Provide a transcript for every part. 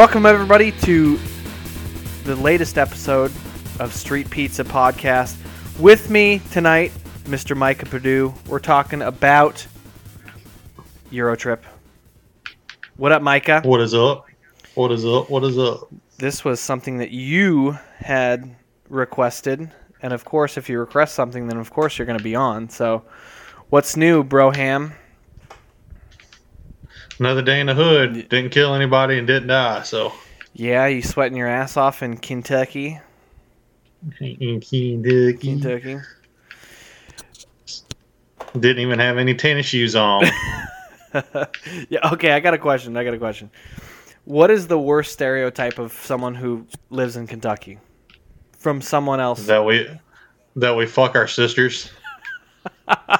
Welcome, everybody, to the latest episode of Street Pizza Podcast. With me tonight, Mr. Micah Purdue. We're talking about Eurotrip. What up, Micah? What is up? What is up? What is up? This was something that you had requested. And of course, if you request something, then of course you're going to be on. So, what's new, Broham? Another day in the hood. Didn't kill anybody and didn't die. So Yeah, you sweating your ass off in Kentucky. in Kentucky. Kentucky. Didn't even have any tennis shoes on. yeah, okay, I got a question. I got a question. What is the worst stereotype of someone who lives in Kentucky? From someone else. that we that we fuck our sisters.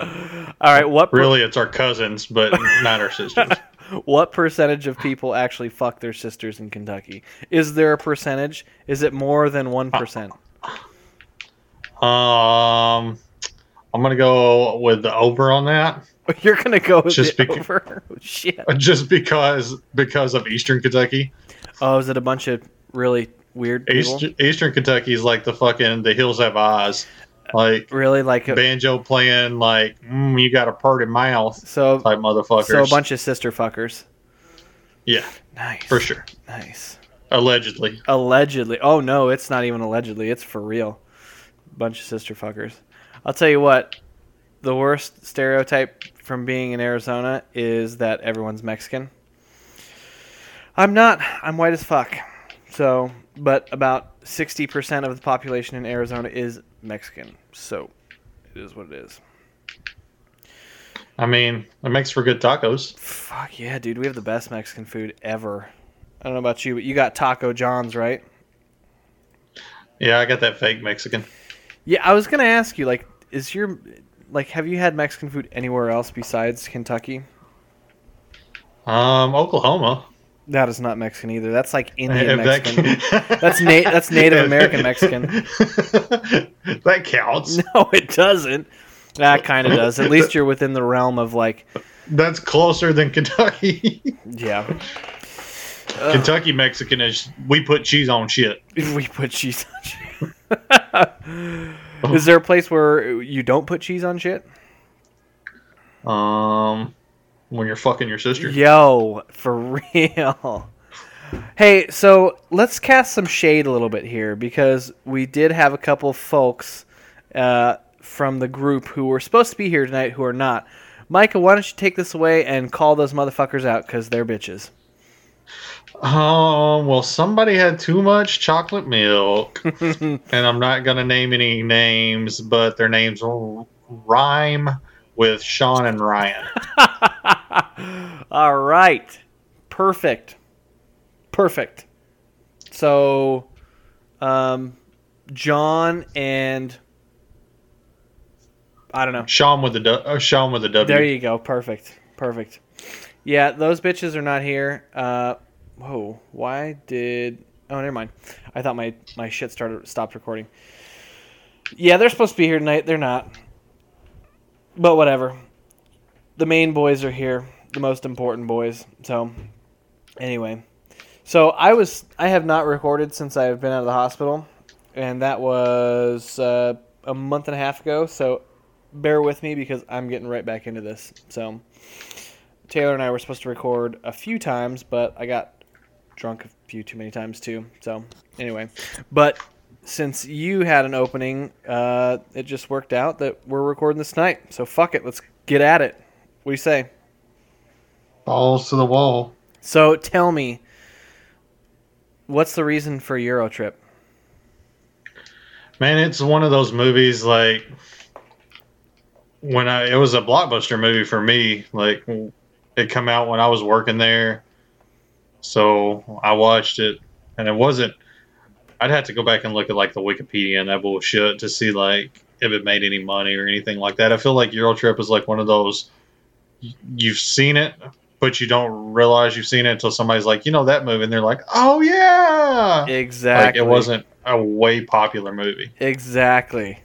All right, what per- Really, it's our cousins, but not our sisters. what percentage of people actually fuck their sisters in Kentucky? Is there a percentage? Is it more than 1%? Um, I'm gonna go with the over on that, You're going to go with Just the beca- over? Oh, shit. just because because of Eastern Kentucky. Oh, is it a bunch of really weird people? Eastern, Eastern Kentucky is like the fucking the hills have eyes, like Really like a, banjo playing, like mm, you got a purty mouth so type motherfuckers. so a bunch of sister fuckers. yeah, Nice. for sure. Nice. Allegedly. Allegedly. Oh no, it's not even allegedly. It's for real. Bunch of sister fuckers. I'll tell you what. The worst stereotype from being in Arizona is that everyone's Mexican. I'm not. I'm white as fuck. So, but about 60% of the population in Arizona is Mexican. So, it is what it is. I mean, it makes for good tacos. Fuck yeah, dude. We have the best Mexican food ever. I don't know about you, but you got Taco John's, right? Yeah, I got that fake Mexican. Yeah, I was gonna ask you, like, is your like, have you had Mexican food anywhere else besides Kentucky? Um, Oklahoma. That is not Mexican either. That's like Indian Mexican. can- That's Na- that's Native American Mexican. that counts. No, it doesn't. That kind of does. At least you're within the realm of like, That's closer than Kentucky. yeah. Kentucky Mexican is we put cheese on shit. we put cheese on shit. is there a place where you don't put cheese on shit? Um, when you're fucking your sister. Yo, for real. Hey, so let's cast some shade a little bit here because we did have a couple folks uh, from the group who were supposed to be here tonight who are not. Micah, why don't you take this away and call those motherfuckers out because they're bitches. Um, well, somebody had too much chocolate milk, and I'm not gonna name any names, but their names rhyme with Sean and Ryan. All right. Perfect. Perfect. So, um, John and I don't know. Sean with the du- uh, Sean with the W. There you go. Perfect. Perfect. Yeah, those bitches are not here. Uh, whoa. Why did? Oh, never mind. I thought my my shit started stopped recording. Yeah, they're supposed to be here tonight. They're not. But whatever. The main boys are here. The most important boys. So, anyway. So I was I have not recorded since I have been out of the hospital, and that was uh, a month and a half ago. So bear with me because I'm getting right back into this. So Taylor and I were supposed to record a few times, but I got drunk a few too many times too. So anyway, but since you had an opening, uh, it just worked out that we're recording this tonight. So fuck it, let's get at it. What do you say? Balls to the wall. So tell me, what's the reason for Eurotrip? Man, it's one of those movies like when I it was a blockbuster movie for me. Like it come out when I was working there, so I watched it, and it wasn't. I'd have to go back and look at like the Wikipedia and that bullshit to see like if it made any money or anything like that. I feel like Eurotrip is like one of those you've seen it, but you don't realize you've seen it until somebody's like, you know that movie, and they're like, oh yeah, Exactly. like it wasn't a way popular movie. exactly.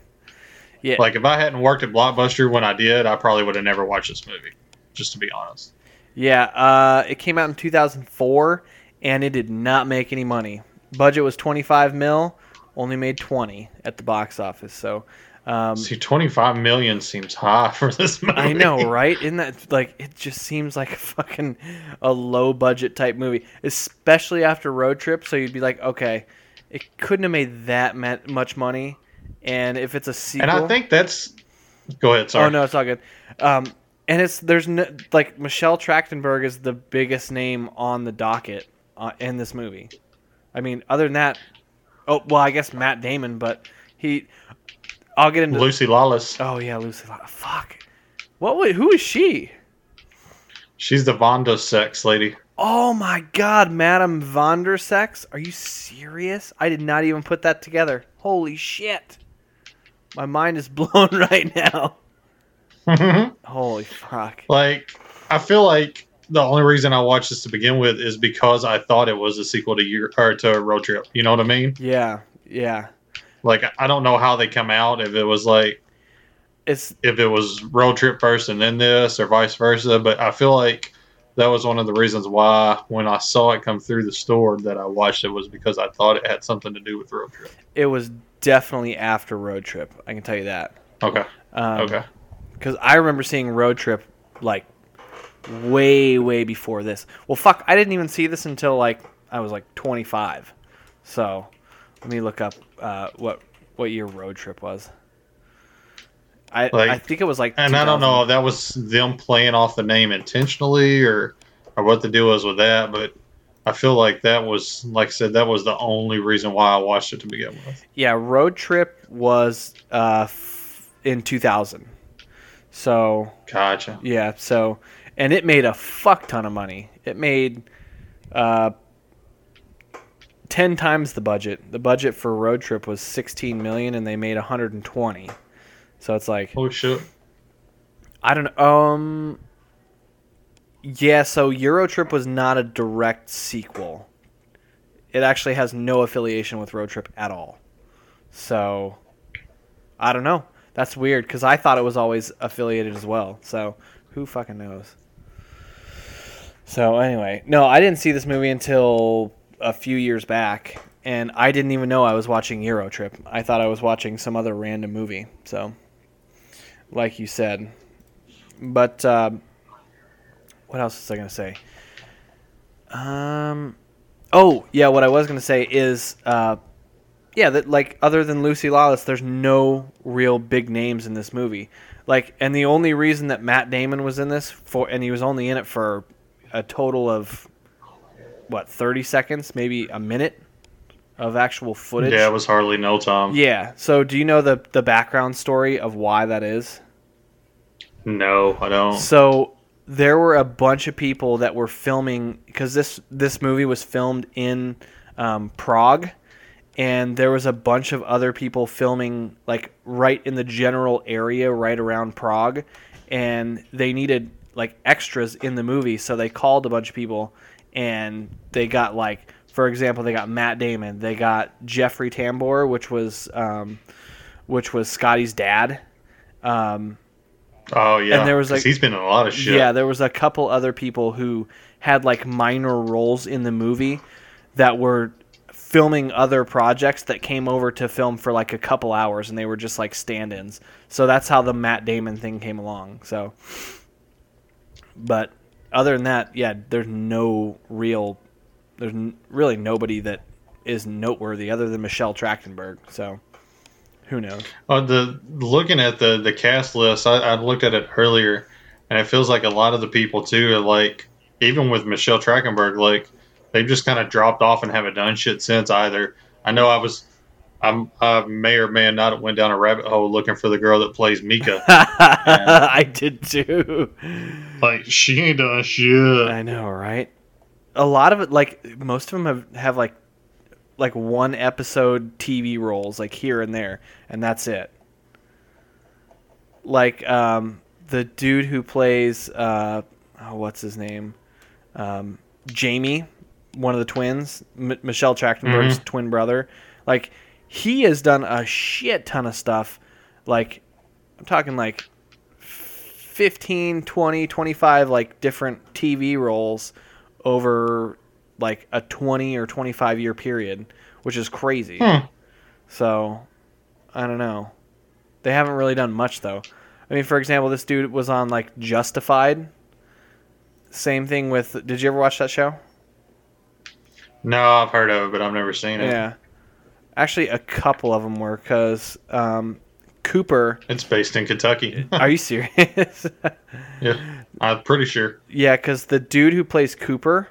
Yeah. Like if I hadn't worked at Blockbuster when I did, I probably would have never watched this movie. Just to be honest. Yeah, uh, it came out in 2004, and it did not make any money. Budget was 25 mil, only made 20 at the box office. So um, See, 25 million seems high for this movie. I know, right? Isn't that like it just seems like a fucking a low budget type movie, especially after Road Trip. So you'd be like, okay, it couldn't have made that much money, and if it's a sequel, And I think that's. Go ahead, sorry. oh no, it's all good. Um, and it's there's no like Michelle Trachtenberg is the biggest name on the docket uh, in this movie. I mean, other than that, oh well, I guess Matt Damon, but he. I'll get into Lucy Lawless. Oh yeah, Lucy. Law- Fuck. What? wa- Who is she? She's the Vonda sex lady. Oh my God, Madame Von der Sex. Are you serious? I did not even put that together. Holy shit. My mind is blown right now. Holy fuck. like, I feel like the only reason I watched this to begin with is because I thought it was a sequel to your or to Road Trip. You know what I mean? Yeah, yeah. Like, I don't know how they come out. If it was like It's if it was Road Trip first and then this, or vice versa. But I feel like that was one of the reasons why when I saw it come through the store that I watched it was because I thought it had something to do with Road Trip. it was definitely after Road Trip. I can tell you that. Okay. Um, Okay. Because I remember seeing Road Trip like way, way before this. Well, fuck, I didn't even see this until like I was like 25. So let me look up uh, what what year Road Trip was. I Like- I think it was like. And I don't know if that was them playing off the name intentionally or or what the deal was with that, but I feel like that was like I said, that was the only reason why I watched it to begin with. Yeah, Road Trip was uh, f- in 2000. So Gotcha. Yeah, so and it made a fuck ton of money. It made uh, ten times the budget. The budget for Road Trip was sixteen million, and they made hundred and twenty. So it's like Oh shit. I don't know. Um, yeah. So Euro Trip was not a direct sequel. It actually has no affiliation with Road Trip at all. So I don't know. That's weird because I thought it was always affiliated as well. So who fucking knows? So anyway, no, I didn't see this movie until a few years back, and I didn't even know I was watching Euro Trip. I thought I was watching some other random movie. So, like you said, but uh, what else was I gonna say? Um, oh yeah, what I was gonna say is, uh, yeah, that like other than Lucy Lawless, there's no real big names in this movie. Like, and the only reason that Matt Damon was in this for, and he was only in it for a total of what 30 seconds, maybe a minute of actual footage. Yeah, it was hardly no time. Yeah. So, do you know the the background story of why that is? No, I don't. So there were a bunch of people that were filming because this this movie was filmed in um, Prague, and there was a bunch of other people filming like right in the general area right around Prague, and they needed like extras in the movie, so they called a bunch of people, and they got like, for example, they got Matt Damon, they got Jeffrey Tambor, which was um, which was Scotty's dad. Um, Oh yeah. And there was like- he's been in a lot of shit. Yeah, there was a couple other people who had like minor roles in the movie that were filming other projects that came over to film for like a couple hours and they were just like stand-ins. So that's how the Matt Damon thing came along. So but other than that, yeah, there's no real there's n- really nobody that is noteworthy other than Michelle Trachtenberg. So who knows? Uh, the looking at the the cast list, I, I looked at it earlier, and it feels like a lot of the people too are like, even with Michelle Trachtenberg, like they've just kind of dropped off and haven't done shit since either. I know I was, I'm, I may or may not have went down a rabbit hole looking for the girl that plays Mieke. I did too. like she ain't done shit. I know, right? A lot of it, like most of them have have like like one episode TV roles, like here and there, and that's it. Like um, the dude who plays uh, oh, what's his name, um, Jamie, one of the twins, M- Michelle Trachtenberg's twin brother. Like he has done a shit ton of stuff. Like I'm talking like 15 20 25 like different tv roles over like a 20 or 25 year period, which is crazy. Hmm. So, I don't know. They haven't really done much though. I mean, for example, this dude was on like Justified. Same thing with. Did you ever watch that show? No, I've heard of it, but I've never seen it. Yeah. Actually, a couple of them were because um, Cooper. It's based in Kentucky. Are you serious? yeah, I'm pretty sure. yeah, because the dude who plays Cooper,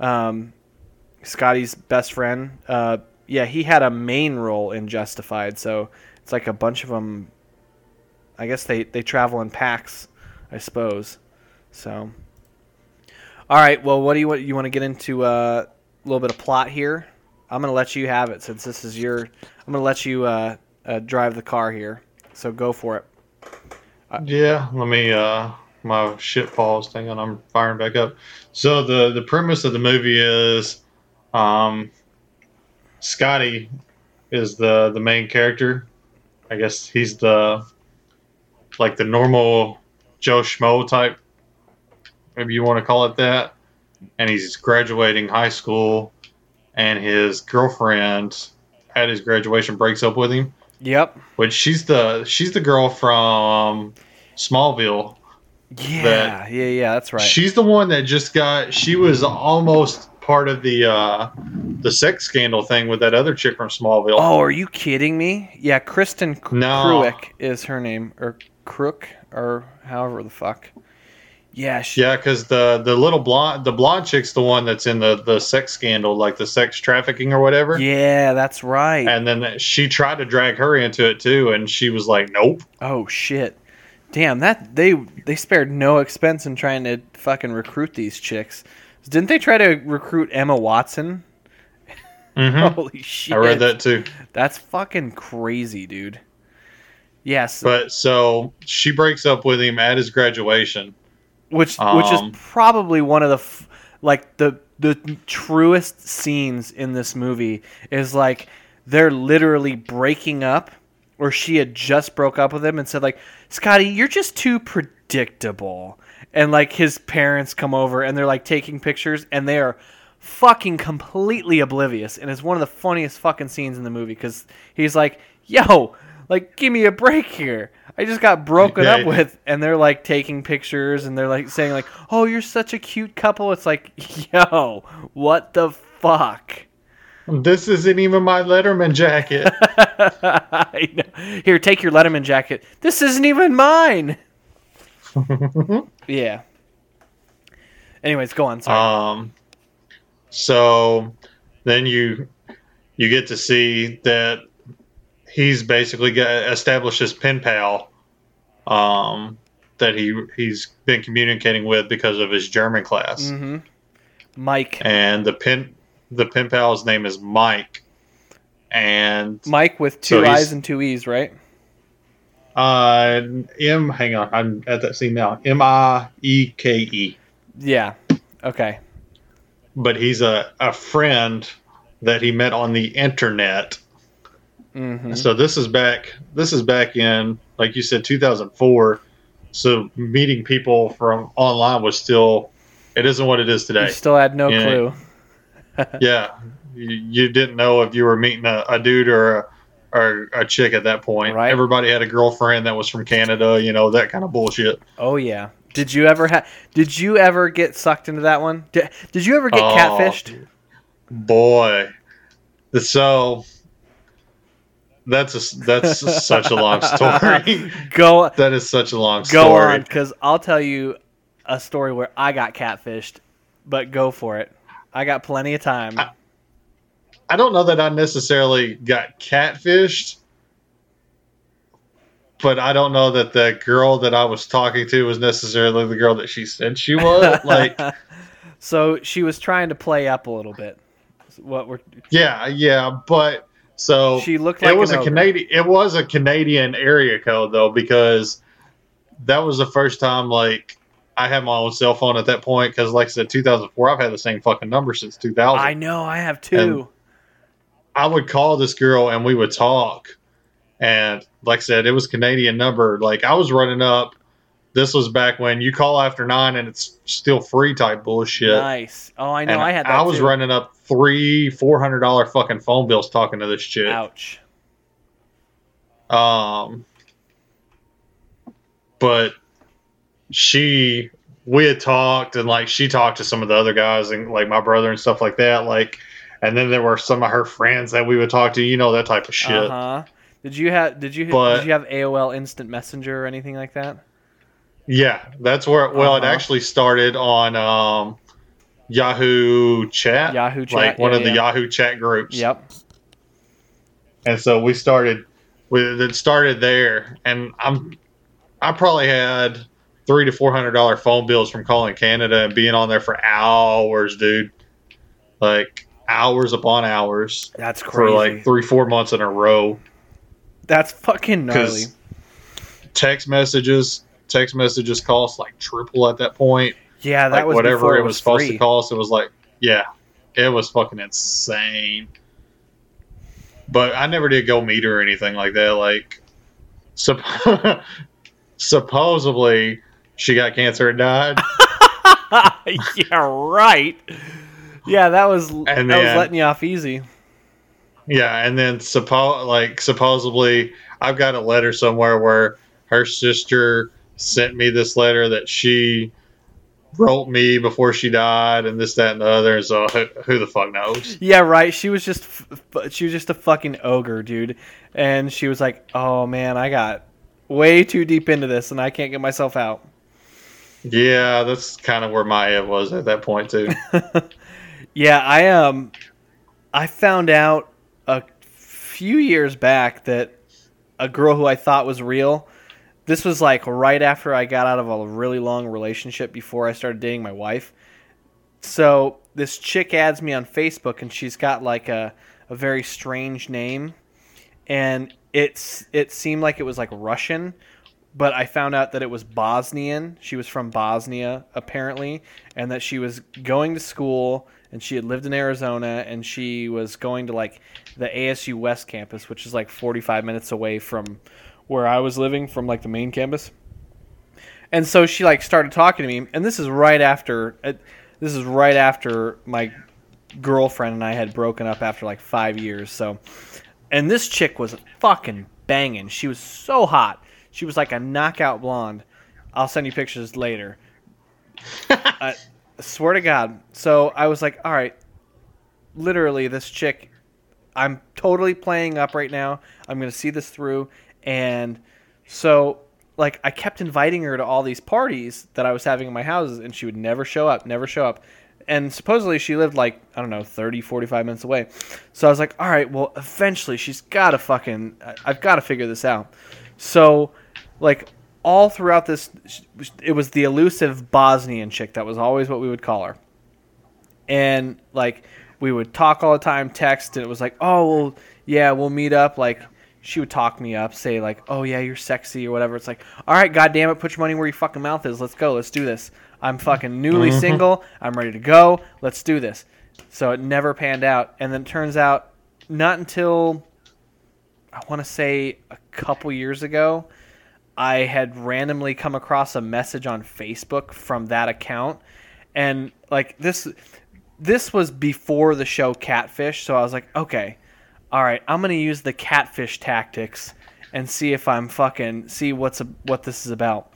um, Scotty's best friend, uh, yeah, he had a main role in Justified. So it's like a bunch of them. I guess they they travel in packs, I suppose. So. All right. Well, what do you want? You want to get into uh, a little bit of plot here? I'm gonna let you have it since this is your. I'm gonna let you uh, uh, drive the car here. So go for it. Yeah, let me uh my shit falls. Hang on, I'm firing back up. So the the premise of the movie is um Scotty is the the main character. I guess he's the like the normal Joe Schmo type, maybe you want to call it that. And he's graduating high school and his girlfriend at his graduation breaks up with him Yep. which she's the she's the girl from Smallville. Yeah. Yeah. Yeah. That's right. She's the one that just got. She was almost part of the uh, the sex scandal thing with that other chick from Smallville. Oh, are you kidding me? Yeah, Kristin No. Kreuk is her name, or Crook, or however the fuck. Yeah, she, Yeah, because the the little blonde the blonde chick's the one that's in the the sex scandal, like the sex trafficking or whatever. yeah, that's right. And then she tried to drag her into it too, and she was like, "Nope." oh shit, damn that they they spared no expense in trying to fucking recruit these chicks. Didn't they try to recruit Emma Watson? hmm Holy shit! I read that too. That's fucking crazy, dude. Yes, But so she breaks up with him at his graduation. Which which is Um, probably one of the f- like the the truest scenes in this movie is like they're literally breaking up or she had just broke up with him and said like Scotty you're just too predictable. And like his parents come over and they're like taking pictures and they are fucking completely oblivious. And it's one of the funniest fucking scenes in the movie cuz he's like yo like give me a break here. I just got broken Yeah. up with and they're like taking pictures and they're like saying like oh you're such a cute couple. It's like yo what the fuck? This isn't even my Letterman jacket. Here take your letterman jacket. This isn't even mine. Yeah. Anyways go on sorry. Um, so then you you get to see that he's basically got established his pen pal um, that he he's been communicating with because of his German class, mm-hmm mike and the pen the pen pal's name is Mike, and mike with two So eyes and two e's right uh, M. Hang on, I'm at that scene now. M I E K E. yeah okay But he's a a friend that he met on the internet. Mm-hmm. So this is back. This is back in, like you said, 2004. So meeting people from online was still. It isn't what it is you today. still had no Yeah. clue yeah, you, you didn't know if you were meeting a, a dude or a, or a chick at that point. Right. Everybody had a girlfriend that was from Canada. You know that kind of bullshit. Oh yeah. Did you ever have? Did you ever get sucked into that one? Did, did you ever get Oh, catfished? Boy, so that's a, that's such a long story. Go that is such a long go story. Go on, because I'll tell you a story where I got catfished. But go for it. I got plenty of time. I don't know that I necessarily got catfished, but I don't know that the girl that I was talking to was necessarily the girl that she said she was. like, so she was trying to play up a little bit. What we're yeah, yeah, but so she looked like it was a ogre. Canadian. It was a Canadian area code though, because that was the first time like I had my own cell phone at that point. Because like I said, 2004, I've had the same fucking number since 2000. I know. I have two. I would call this girl and we would talk. And like I said, it was Canadian number. Like I was running up this was back when you call after nine and it's still free type bullshit. Nice. Oh, I know. And I had that. I was too. running up three, four hundred dollar fucking phone bills talking to this chick. Ouch. Um, but she, we had talked, and like she talked to some of the other guys, and like my brother and stuff like that. Like, and then there were some of her friends that we would talk to. You know that type of shit. Uh huh. Did you have did you But- did you have AOL Instant Messenger or anything like that? Yeah, that's where. Well, it Uh-huh. actually started on um, Yahoo Chat, Yahoo Chat, like one yeah, of the yeah. Yahoo Chat groups. Yep. and so we started with it started there and i'm i probably had three to four hundred dollar phone bills from calling canada and being on there for hours dude like hours upon hours That's crazy. for like three four months in a row That's fucking gnarly. text messages text messages cost like triple at that point Yeah, that like was whatever it was, supposed to cost it was like yeah it was fucking insane but i never did go meet her or anything like that like supp- supposedly she got cancer and died yeah, right. Yeah, that was And that was letting you off easy. yeah and then suppo- like supposedly i've got a letter somewhere where her sister sent me this letter that she wrote me before she died and this that and the other so who, who the fuck knows Yeah, right. She was just she was just a fucking ogre, dude. And she was like, "Oh man, I got way too deep into this and I can't get myself out." Yeah, that's kind of where my head was at that point too. Yeah, I um I found out a few years back that a girl who I thought was real. This was like right after I got out of a really long relationship before I started dating my wife. So this chick adds me on Facebook and she's got like a, a very strange name and it's it seemed like it was like Russian, but I found out that it was Bosnian. She was from Bosnia apparently, and that she was going to school and she had lived in Arizona and she was going to like the ASU West campus, which is like 45 minutes away from where I was living from like the main campus. And so she like started talking to me, and this is right after uh, this is right after my girlfriend and I had broken up after like five years. So, and this chick was fucking banging. She was so hot. She was like a knockout blonde. I'll send you pictures later. I swear to God. So I was like, all right, literally, this chick, I'm totally playing up right now. I'm going to see this through. And so, like, I kept inviting her to all these parties that I was having in my houses, and she would never show up, never show up. And supposedly she lived like, I don't know, 30, 45 minutes away. So I was like, all right, well, eventually she's got to fucking, I've got to figure this out. So, like, all throughout this, it was the elusive Bosnian chick that was always what we would call her. And, like, we would talk all the time, text, and it was like, oh, well, yeah, we'll meet up. Like, she would talk me up, say, like, oh, yeah, you're sexy or whatever. It's like, all right, goddamn it, put your money where your fucking mouth is. Let's go. Let's do this. I'm fucking newly mm-hmm. single. I'm ready to go. Let's do this. So it never panned out. And then it turns out, not until I want to say a couple years ago, I had randomly come across a message on Facebook from that account, and like this, this was before the show Catfish. So I was like, okay, all right, I'm gonna use the catfish tactics and see if I'm fucking see what's a, what this is about.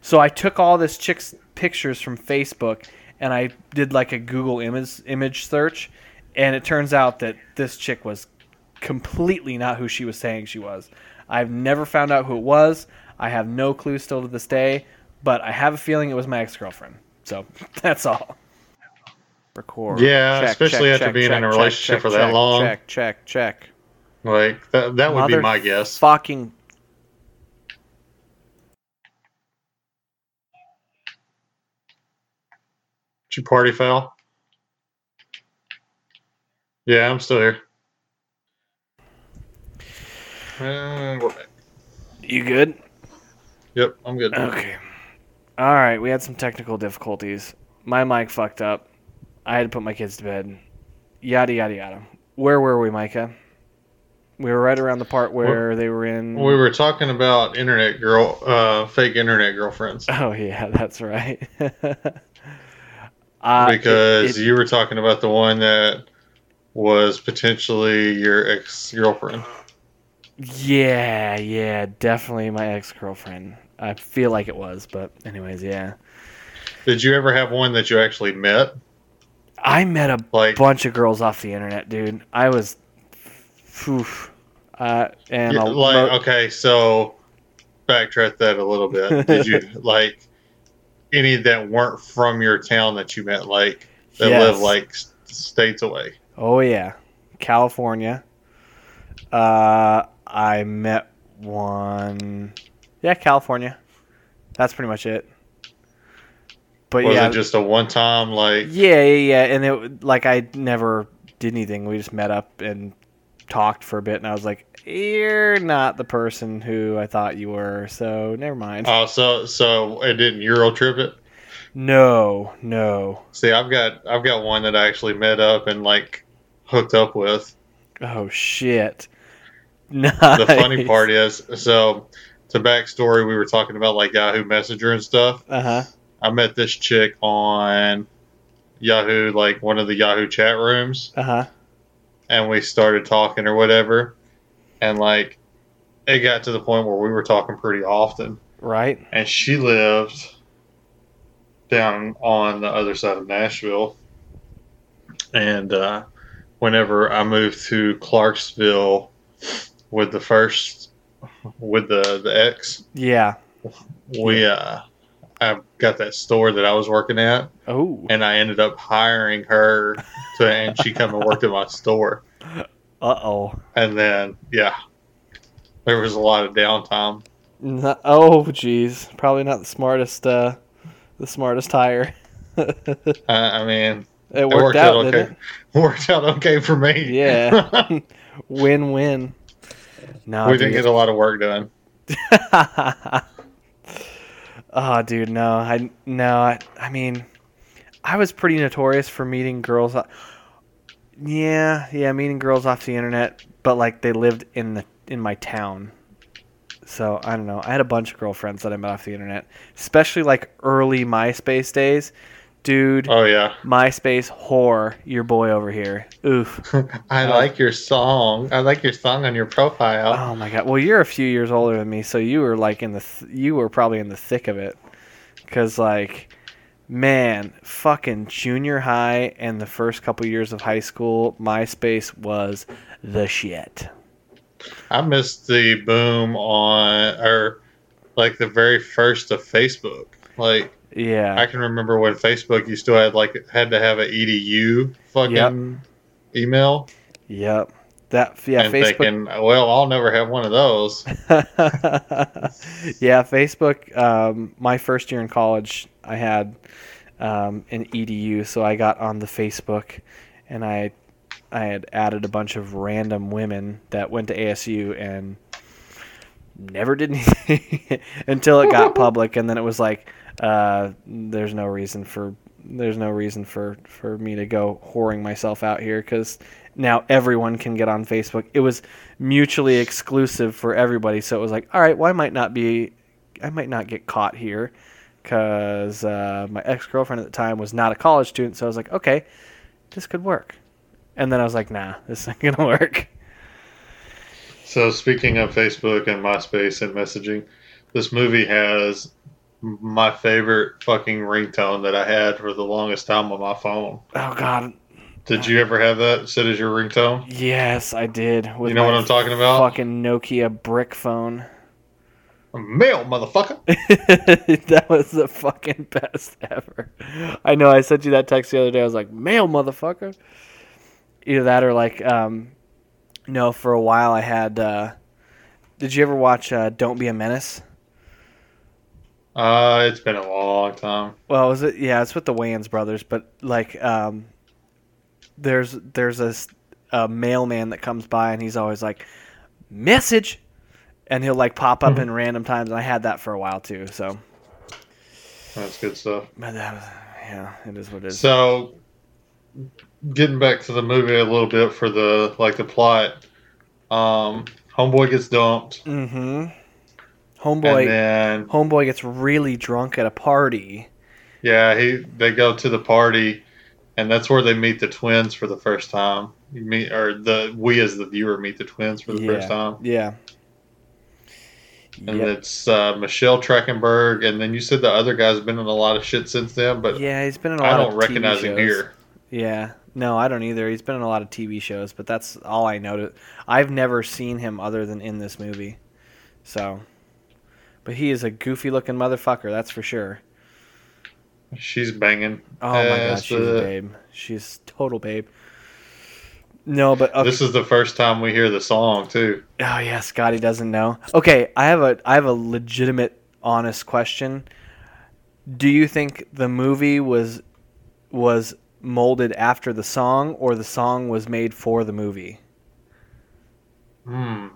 So I took all this chick's pictures from Facebook and I did like a Google image image search, and it turns out that this chick was completely not who she was saying she was. I've never found out who it was. I have no clue still to this day, but I have a feeling it was my ex girlfriend. So that's all. Record. Yeah, especially after being in a relationship for that check, long. Check, check, check. Like that, that would be my guess. Fucking Did your party foul? Yeah, I'm still here. And we're back. You good? Yep, I'm good. Okay. All right, we had some technical difficulties. My mic fucked up. I had to put my kids to bed. Yada yada yada. Where were we, Micah? We were right around the part where they were in. We were talking about internet girl, uh, fake internet girlfriends. Oh yeah, that's right. uh, because it- it- you were talking about the one that was potentially your ex girlfriend. yeah, yeah, definitely my ex girlfriend. I feel like it was, but anyways, yeah. Did you ever have one that you actually met? I met a Like, bunch of girls off the internet, dude. I was, oof. Uh, and yeah, like mo- okay, so backtrack that a little bit. Did you like any that weren't from your town that you met, like that Yes. live like states away? Oh yeah, California. Uh, I met one. Yeah, California. That's pretty much it. But Was yeah, it just a one time like? yeah, yeah, yeah, and it like I never did anything. We just met up and talked for a bit, and I was like, "You're not the person who I thought you were, so never mind." Oh, so so it didn't Euro trip it. no, no. See, I've got I've got one that I actually met up and like hooked up with. Oh shit. Nice. The funny part is, so to backstory, we were talking about like Yahoo Messenger and stuff. Uh huh. I met this chick on Yahoo, like one of the Yahoo chat rooms, Uh huh. and we started talking or whatever. And like, it got to the point where we were talking pretty often. Right. And she lived down on the other side of Nashville. And uh, whenever I moved to Clarksville with the first, with the, the ex, Yeah. we uh, I got that store that I was working at, Oh. and I ended up hiring her to, and she come and worked at my store. Uh oh. And then, yeah, there was a lot of downtime. No, oh, jeez. Probably not the smartest, uh, the smartest hire. it I, mean, worked, worked out, out didn't okay. worked out okay for me. Yeah. Win-win. No, we dude. didn't get a lot of work done. Oh, dude, no. I no. I, I mean, I was pretty notorious for meeting girls. Yeah, yeah, meeting girls off the internet, but like they lived in the in my town. So I don't know. I had a bunch of girlfriends that I met off the internet, especially like early MySpace days. Dude, Oh yeah, MySpace whore, your boy over here. Oof. I Oh. like your song. I like your song on your profile. Oh my god. Well, you're a few years older than me, so you were like in the th- you were probably in the thick of it. Cuz like man, fucking junior high and the first couple years of high school, MySpace was the shit. I missed the boom on, or like the very first of Facebook. Like Yeah. I can remember when Facebook, you still had like had to have an edu fucking email. yep. That yeah, and Facebook thinking, well, I'll never have one of those. yeah, Facebook. Um, my first year in college, I had um, an EDU, so I got on the Facebook, and I I had added a bunch of random women that went to ASU and never did anything until it got public, and then it was like, uh, there's no reason for there's no reason for for me to go whoring myself out here because now everyone can get on Facebook. It was mutually exclusive for everybody, so it was like, all right, well, I might not be, I might not get caught here because uh, my ex girlfriend at the time was not a college student, so I was like, okay, this could work. And then I was like, nah, this isn't gonna work. So speaking of Facebook and MySpace and messaging, this movie has my favorite fucking ringtone that I had for the longest time on my phone. Oh God, Did you ever have that set as your ringtone? yes, I did. With You know what I'm talking about? Fucking Nokia brick phone. Mail, motherfucker. that was the fucking best ever. I know. I sent you that text the other day. I was like, "Mail, motherfucker." Either that or like, um, no. For a while, I had. Uh, did you ever watch uh, "Don't Be a Menace"? Uh, it's been a long time. Well, was it? Yeah, it's with the Wayans brothers, but like, um, there's there's a, a mailman that comes by and he's always like, "Message," and he'll like pop up in random times. And I had that for a while too. So, That's good stuff. but that was, yeah, it is what it is. So, getting back to the movie a little bit for the like the plot. Um, homeboy gets dumped, Mm-hmm. Homeboy. and then Homeboy gets really drunk at a party. yeah, he they go to the party, and that's where they meet the twins for the first time. You meet or the we as the viewer meet the twins for the Yeah. first time, Yeah. and Yep. it's uh, Michelle Trachtenberg, and then you said the other guy's been in a lot of shit since then, but Yeah, he's been in a lot I don't recognize him here. Yeah. No, I don't either. He's been in a lot of TV shows, but that's all I know. I've never seen him other than in this movie. So, but he is a goofy looking motherfucker, that's for sure. She's banging. Oh my god, she's the- a babe. She's total babe. No, but okay. This is the first time we hear the song too. Oh yeah, Scotty doesn't know. Okay, I have a I have a legitimate honest question. Do you think the movie was was molded after the song or the song was made for the movie? Hmm.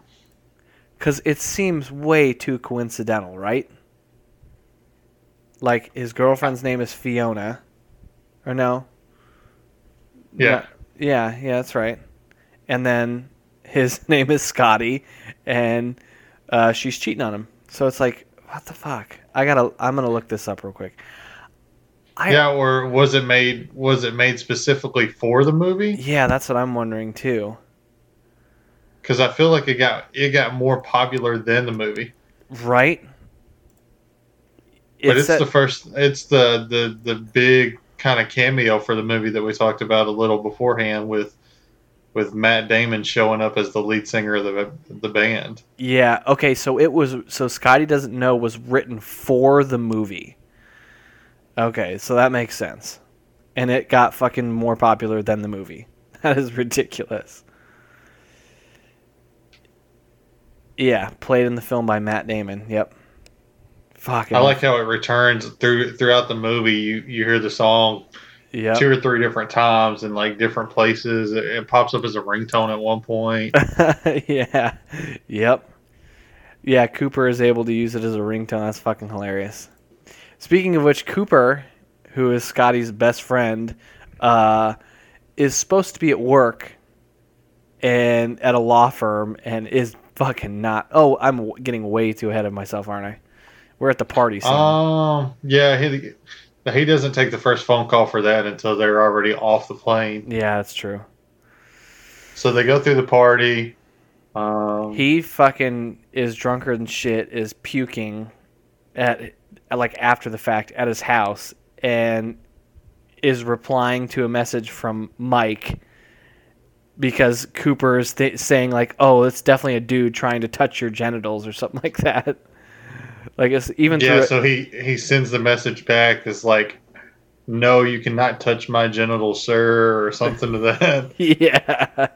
Cuz it seems way too coincidental, right? Like his girlfriend's name is Fiona. Or no? Yeah. No- yeah, yeah, that's right. And then his name is Scotty, and uh, she's cheating on him. So it's like, what the fuck? I gotta. I'm gonna look this up real quick. I, yeah, or was it made? Was it made specifically for the movie? Yeah, that's what I'm wondering too. Because I feel like it got it got more popular than the movie. Right? But it's that- the first. It's the the the big kind of cameo for the movie that we talked about a little beforehand with with Matt Damon showing up as the lead singer of the the band. Yeah. Okay. So it was. So Scotty doesn't know was written for the movie. Okay, so that makes sense, and it got fucking more popular than the movie. That is ridiculous. Yeah, played in the film by Matt Damon. Yep. Fucking. I like how it returns through throughout the movie. You you hear the song two or three different times in like different places. It, it pops up as a ringtone at one point. yeah. Yep. Yeah, Cooper is able to use it as a ringtone. That's fucking hilarious. Speaking of which, Cooper, who is Scotty's best friend, uh, is supposed to be at work and at a law firm and is fucking not. Oh, I'm w- getting way too ahead of myself, aren't I? We're at the party scene. Um, yeah, he he doesn't take the first phone call for that until they're already off the plane. yeah, that's true. So they go through the party. Um, He fucking is drunker than shit, is puking at like after the fact at his house and is replying to a message from Mike because Cooper is th- saying like, "Oh, it's definitely a dude trying to touch your genitals" or something like that. Like it's even yeah, so he he sends the message back that's like, "No, you cannot touch my genitals, sir," or something to that. yeah,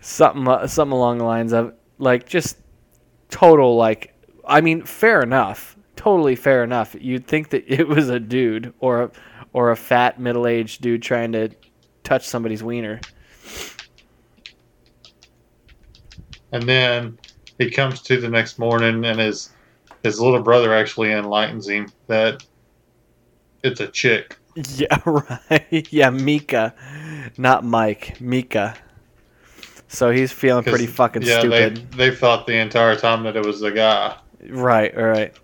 something uh, something along the lines of like just total like I mean fair enough, totally fair enough. You'd think that it was a dude or a, or a fat middle aged dude trying to touch somebody's wiener. And then he comes to the next morning, and his his little brother actually enlightens him that it's a chick. Yeah, right. Yeah, Mieke, not Mike. Mieke. So he's feeling pretty fucking yeah, stupid. They they thought the entire time that it was the guy. Right, right.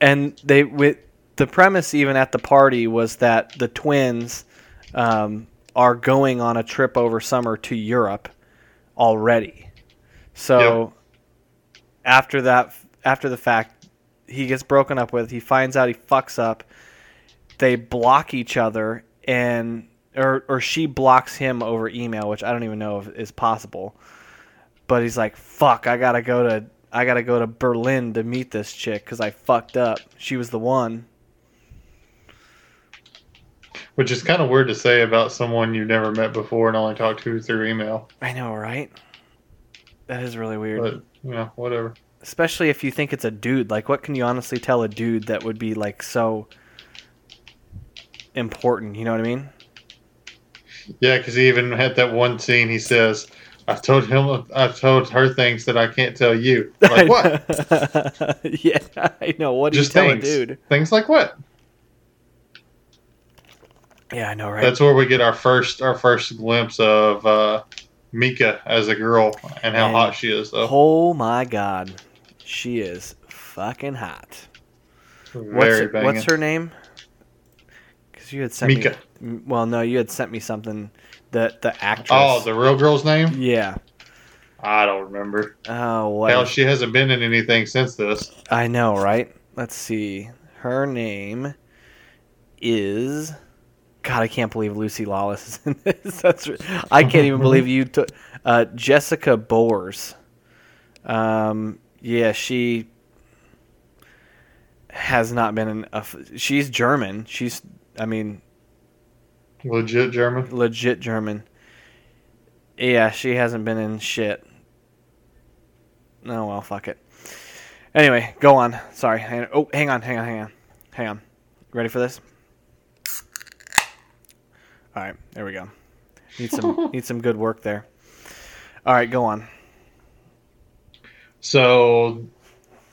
And they with the premise even at the party was that the twins um, are going on a trip over summer to Europe already. So after that, after the fact, he gets broken up with. He finds out he fucks up. They block each other, and or or she blocks him over email, which I don't even know if is possible. But he's like, "Fuck, I gotta go to I gotta go to Berlin to meet this chick because I fucked up. She was the one." Which is kind of weird to say about someone you've never met before and only talked to through email. I know, right? That is really weird. But you know, whatever. Especially if you think it's a dude. Like, what can you honestly tell a dude that would be like so important? You know what I mean? Yeah, because he even had that one scene. He says, "I've told him, I've told her things that I can't tell you." Like what? yeah, I know. What do Just you tell things. a dude? Things like what? Yeah, I know, right? That's where we get our first our first glimpse of uh, Mieke as a girl and how Man. hot she is, though. Oh my god, she is fucking hot. What's Very her, banging. what's her name? Because you had sent Mieke. me. Well, no, you had sent me something. The the actress. Oh, the real girl's name? yeah. I don't remember. Oh, what? Hell, she hasn't been in anything since this. I know, right? Let's see. Her name is. God, I can't believe Lucy Lawless is in this. That's. I can't even believe you took uh, Jessica Boehrs. Um, yeah, she has not been in. A, f- she's German. She's. I mean, Legit German. legit German. Yeah, she hasn't been in shit. No, Oh well, fuck it. Anyway, go on. Sorry. Oh, hang on, hang on, hang on, hang on. Ready for this? All right, there we go. Need some need some good work there. All right, go on. So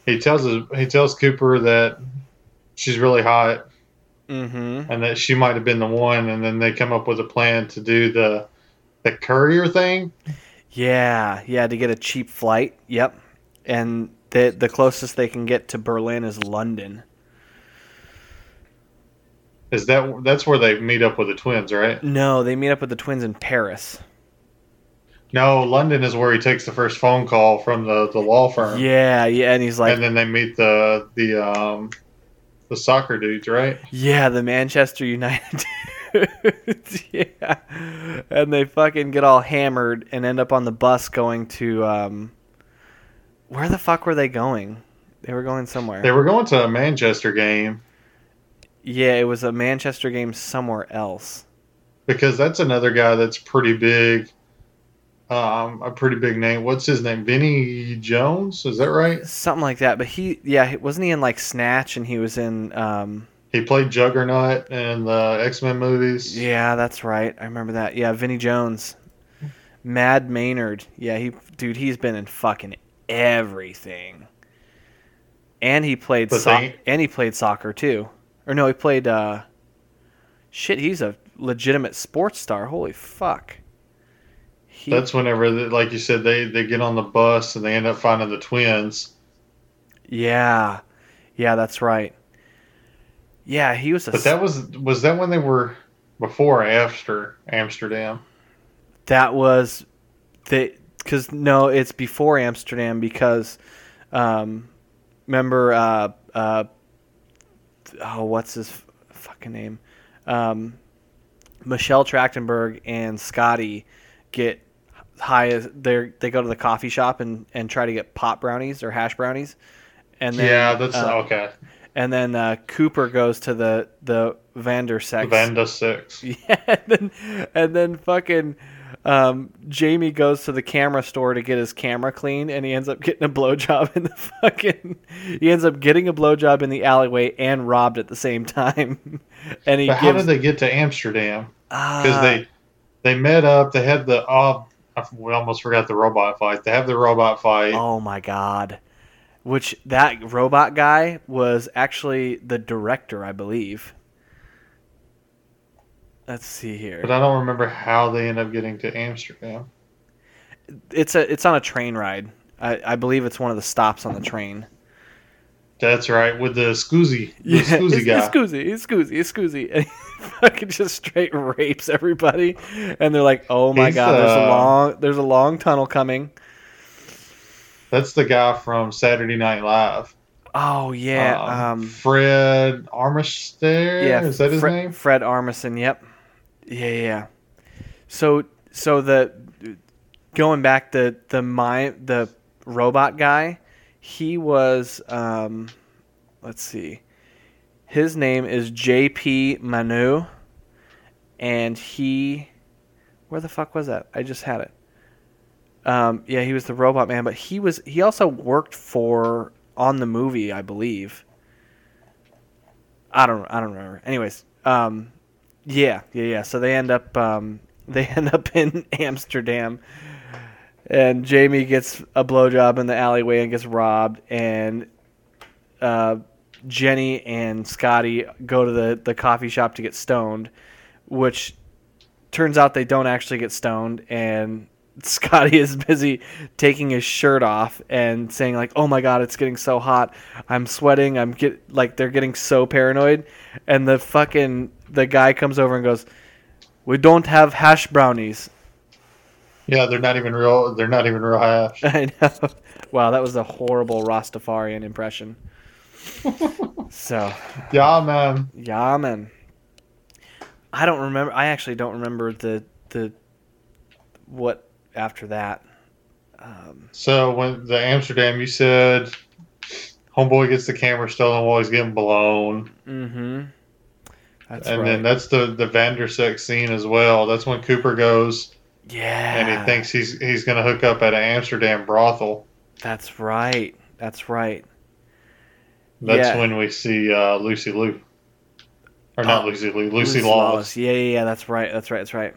he tells his, he tells Cooper that she's really hot Mm-hmm. and that she might have been the one, and then they come up with a plan to do the the courier thing. Yeah, yeah, to get a cheap flight. Yep. And the the closest they can get to Berlin is London. Is that that's where they meet up with the twins, right? No, they meet up with the twins in Paris. No, London is where he takes the first phone call from the, the law firm, Yeah, yeah, and he's like, and then they meet the the um the soccer dudes, right? Yeah, the Manchester United. dudes, yeah, and they fucking get all hammered and end up on the bus going to um, where the fuck were they going? They were going somewhere. They were going to a Manchester game yeah, it was a Manchester game somewhere else. because that's another guy that's pretty big. Um, a pretty big name. What's his name? Vinnie Jones? Is that right? Something like that. But he, yeah, wasn't he in like Snatch and he was in, um, He played Juggernaut in the X Men movies. yeah, that's right. I remember that. Yeah, Vinnie Jones. Mad Maynard. Yeah, he, dude, he's been in fucking everything. And he played so- and he played soccer too. Or no, he played uh shit, he's a legitimate sports star. Holy fuck. He, That's whenever, like you said, they they get on the bus and they end up finding the twins. yeah. Yeah, that's right. Yeah, he was a But that was was that when they were before or after Amsterdam? That was the because no, it's before Amsterdam because um, remember uh, uh, oh what's his f- fucking name um, Michelle Trachtenberg and Scotty get high as they they go to the coffee shop and and try to get pot brownies or hash brownies and then yeah, that's uh, okay. and then uh, Cooper goes to the the Vander sex Vanda Six. yeah, and then, and then fucking um, Jamie goes to the camera store to get his camera clean, and he ends up getting a blowjob in the fucking. He ends up getting a blowjob in the alleyway and robbed at the same time. and he But how did they get to Amsterdam? Because Ah, they they met up. They had the oh, we almost forgot the robot fight. They have the robot fight. Oh my god. Which that robot guy was actually the director, I believe. Let's see here. But I don't remember how they end up getting to Amsterdam. It's a it's on a train ride. I, I believe it's one of the stops on the train. That's right, with the Scoozy, the Yeah, Scoozy it's, guy. it's Scoozy, it's Scoozy, it's Scoozy. And he fucking just straight rapes everybody. And they're like, oh my He's, god, there's a uh, long there's a long tunnel coming. That's the guy from Saturday Night Live. Oh yeah. Um, Um, Fred Armistead. yeah, is that his Fre- name? Fred Armisen, yep. Yeah, yeah. So so the going back the the my the robot guy, he was um let's see. His name is JP Manoux and he where the fuck was that? I just had it. Um, yeah, he was the robot man, but he was he also worked for on the movie, I believe. I don't I don't remember. Anyways, um, yeah, yeah, yeah. So they end up um, they end up in Amsterdam, and Jamie gets a blowjob in the alleyway and gets robbed, and uh, Jenny and Scotty go to the the coffee shop to get stoned, which turns out they don't actually get stoned, and Scotty is busy taking his shirt off and saying like, "Oh my god, it's getting so hot. I'm sweating. I'm get like they're getting so paranoid." And the fucking the guy comes over and goes, "We don't have hash brownies." Yeah, they're not even real. They're not even real hash. I know. Wow, that was a horrible Rastafarian impression. so, Yeah, man. yeah, man. I don't remember. I actually don't remember the the what after that. Um, So when the Amsterdam, you said homeboy gets the camera stolen while he's getting blown, mm-hmm. That's and right. then that's the the Vandersek scene as well. That's when Cooper goes yeah. and he thinks he's he's gonna hook up at an Amsterdam brothel. That's right. That's right. That's Yeah. when we see uh, Lucy Lou. or not Oh, Lucy Liu, Lucy, Lawless. Yeah, yeah, yeah. That's right. That's right. That's right.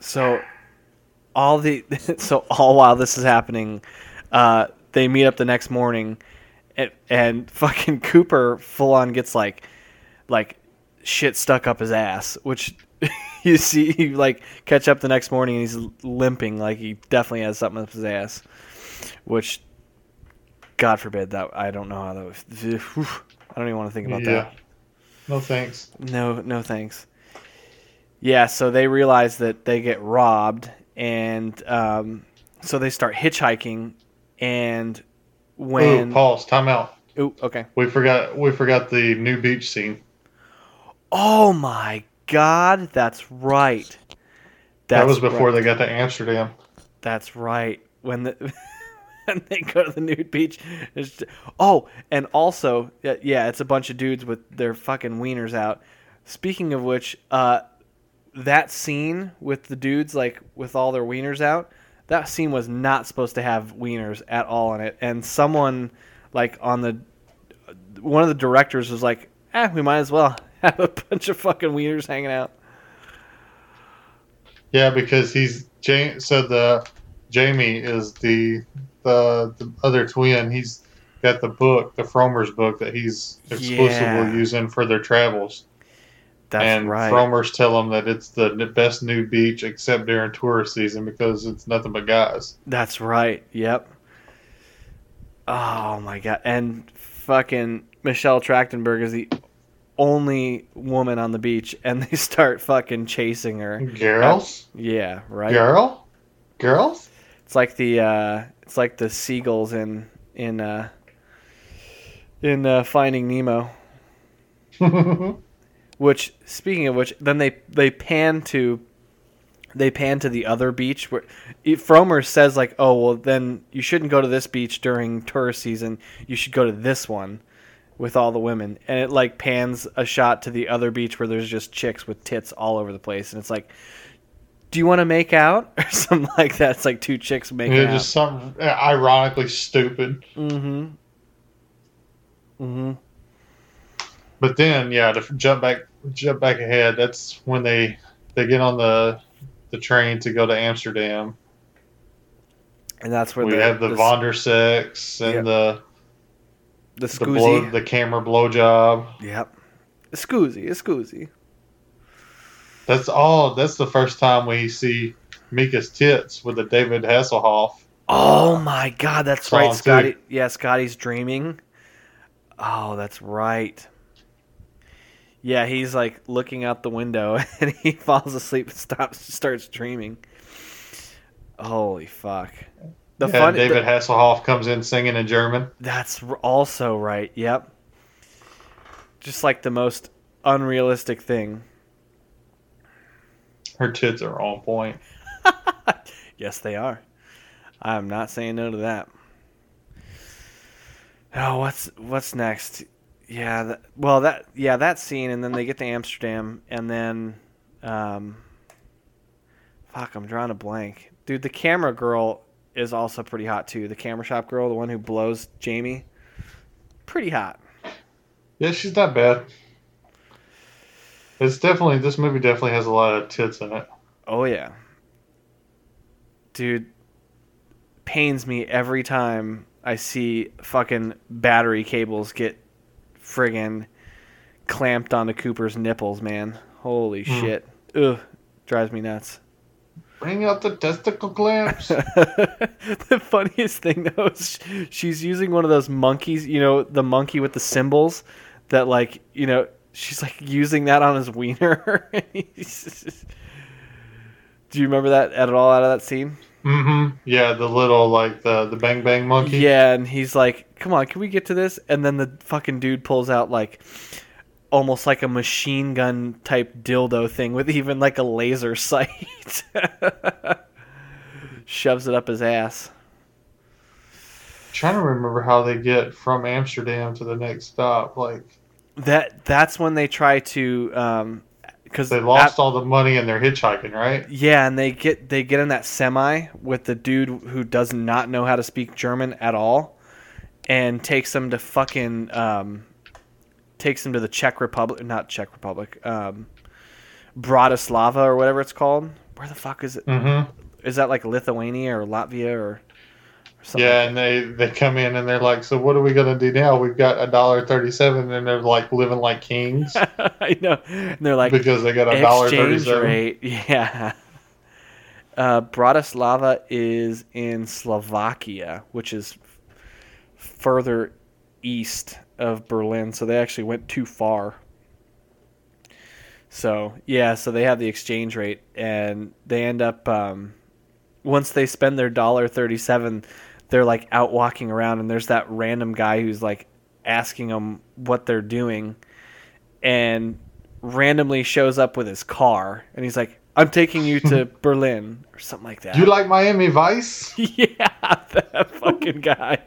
So, all the so all while this is happening, uh, they meet up the next morning, and, and fucking Cooper full on gets like, like, shit stuck up his ass, which. You see, you like catch up the next morning and he's limping, like he definitely has something up his ass, which, God forbid that I don't know how that. Would, I don't even want to think about that. No thanks. No, no thanks. Yeah, so they realize that they get robbed, and um, so they start hitchhiking. And when Ooh, pause. Time out. Ooh, okay. We forgot. We forgot the new beach scene. Oh my God, that's right. That's that was before right. they got to Amsterdam. That's right. When the when they go to the nude beach, just- oh, and also yeah, yeah, it's a bunch of dudes with their fucking wieners out. Speaking of which, uh, that scene with the dudes like with all their wieners out, that scene was not supposed to have wieners at all in it. And someone like on the one of the directors was like, "Eh, we might as well have a bunch of fucking wieners hanging out." Yeah, because he's Ja- so the Jamie is the the the other twin. He's got the book, the Frommer's book that he's exclusively Yeah. using for their travels. That's and right. Tell them that it's the best nude beach except during tourist season because it's nothing but guys. That's right. Yep. Oh my god! And fucking Michelle Trachtenberg is the only woman on the beach, and they start fucking chasing her. Girls, Yeah, right. girl, girls. It's like the uh, it's like the seagulls in in uh, in uh, Finding Nemo. Which, speaking of which, then they they pan to they pan to the other beach where Frommer says like, "Oh well, then you shouldn't go to this beach during tourist season. You should go to this one with all the women." And it like pans a shot to the other beach where there's just chicks with tits all over the place, and it's like, "Do you want to make out?" or something like that. It's like two chicks making Yeah, out. just something ironically stupid. Mm-hmm. Mm-hmm. But then, yeah, to jump back, jump back ahead. That's when they they get on the the train to go to Amsterdam. And that's where we the, have the, the, Vondersex and Yep. the the the blow, scoozy. the camera blowjob. Yep. Scoozy, a scoozy. That's all. That's the first time we see Mieke's tits with the David Hasselhoff. Oh my god, that's right. too. Scotty Yeah, Scotty's dreaming. Oh, that's right. Yeah, he's like looking out the window and he falls asleep and stops starts dreaming. Holy fuck. The yeah, fun David the- Hasselhoff comes in singing in German. That's also right. Yep. Just like the most unrealistic thing. Her tits are on point. Yes, they are. I'm not saying no to that. Oh, what's what's next? Yeah, that, well that yeah that scene, and then they get to Amsterdam, and then, um, fuck, I'm drawing a blank, dude. The camera girl is also pretty hot too. The camera shop girl, the one who blows Jamie, pretty hot. Yeah, she's not bad. It's definitely this movie definitely has a lot of tits in it. Oh yeah. Dude pains me every time I see fucking battery cables get friggin' clamped onto Cooper's nipples, man. Holy Hmm. shit. Ugh. Drives me nuts. Bring out the testicle clamps. the funniest thing though is she's using one of those monkeys, you know, the monkey with the cymbals that like, you know, she's like using that on his wiener. Do you remember that at all out of that scene? Mm-hmm. Yeah, the little like the the bang bang monkey. Yeah, and he's like, "Come on, can we get to this?" And then the fucking dude pulls out like almost like a machine gun type dildo thing with even like a laser sight. Shoves it up his ass. trying to remember how they get from Amsterdam to the next stop. Like That that's when they try to um cuz they lost all the money and they're hitchhiking, right? Yeah, and they get they get in that semi with the dude who does not know how to speak German at all, and takes them to fucking um, takes them to the Czech Republic, not Czech Republic, um, Bratislava or whatever it's called. Where the fuck is it? Mm-hmm. Is that like Lithuania or Latvia or, Yeah, and they they come in and they're like, "So what are we gonna do now? We've got a dollar thirty-seven, and they're like living like kings I know. And they're like because they got a dollar thirty-seven. rate. Yeah. Uh, Bratislava is in Slovakia, which is further east of Berlin, so they actually went too far. So yeah, so they have the exchange rate, and they end up um, once they spend their dollar thirty-seven, they're like out walking around, and there's that random guy who's like asking them what they're doing, and randomly shows up with his car, and he's like, "I'm taking you to Berlin" or something like that. Do you like Miami Vice? yeah, that fucking guy.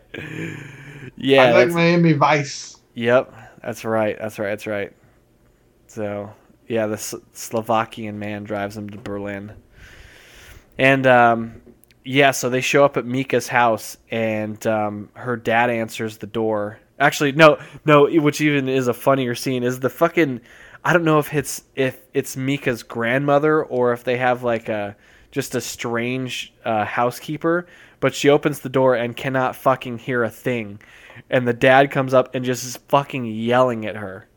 Yeah, I like Miami Vice. Yep, that's right. That's right. That's right. So yeah, the S- Slovakian man drives him to Berlin, and um, yeah, so they show up at Mieke's house, and um, her dad answers the door. Actually, no, no. Which even is a funnier scene is the fucking. I don't know if it's if it's Mieke's grandmother or if they have like a just a strange uh, housekeeper, but she opens the door and cannot fucking hear a thing, and the dad comes up and just is fucking yelling at her.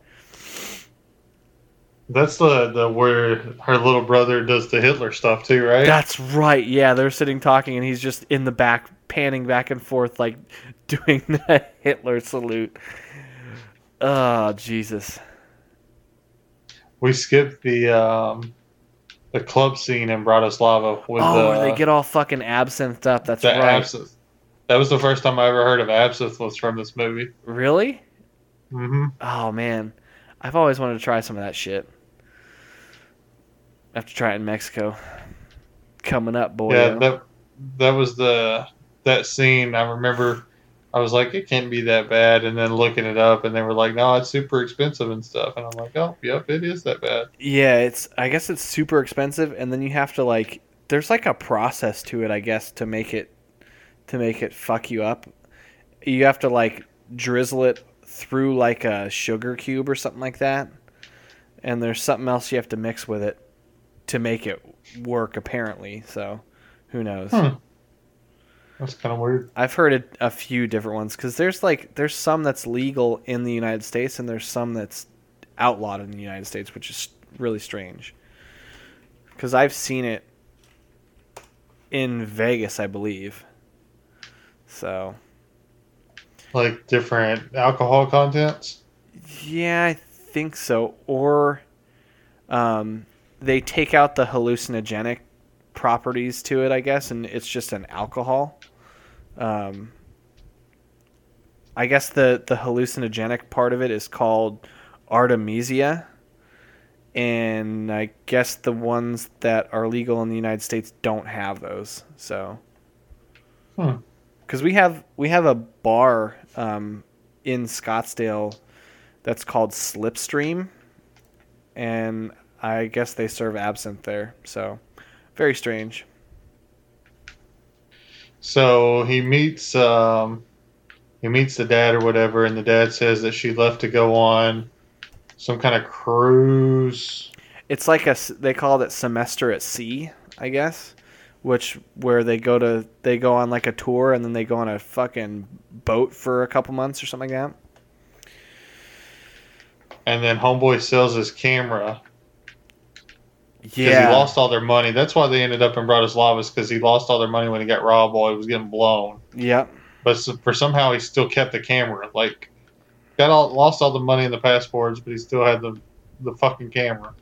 That's the the where her little brother does the Hitler stuff too, right? That's right. Yeah, they're sitting talking, and he's just in the back, panning back and forth, like doing the Hitler salute. Oh Jesus! we skipped the um, the club scene in Bratislava with oh, the, where they get all fucking absinthed up. That's right. absinthe. That was the first time I ever heard of absinthe was from this movie. Really? hmm Oh man, I've always wanted to try some of that shit. I have to try it in Mexico. Coming up, boy. Yeah, that that was the that scene. I remember. I was like, it can't be that bad, and then looking it up, and they were like, no, it's super expensive and stuff, and I'm like, oh, yep, it is that bad. Yeah, it's I guess it's super expensive and then you have to like there's like a process to it, I guess, to make it to make it fuck you up. You have to like drizzle it through like a sugar cube or something like that. And there's something else you have to mix with it to make it work apparently. So, who knows? Hmm. That's kind of weird. I've heard it, a few different ones because there's like there's some that's legal in the United States and there's some that's outlawed in the United States, which is really strange. Because I've seen it in Vegas, I believe. So Like different alcohol contents. yeah, I think so. Or um, they take out the hallucinogenic properties to it, I guess, and it's just an alcohol. Um, I guess the the hallucinogenic part of it is called artemisia, and I guess the ones that are legal in the United States don't have those. So, Hmm. because we have we have a bar um, in Scottsdale that's called Slipstream, and I guess they serve absinthe there. So, very strange. So he meets um, he meets the dad or whatever, and the dad says that she left to go on some kind of cruise. It's like a they call it semester at sea, I guess, which where they go to they go on like a tour and then they go on a fucking boat for a couple months or something like that. And then homeboy sells his camera, Yeah. Because he lost all their money. That's why they ended up in Bratislava, because he lost all their money when he got robbed while he was getting blown. Yep. But for somehow he still kept the camera. Like, got all lost all the money in the passports, but he still had the the fucking camera.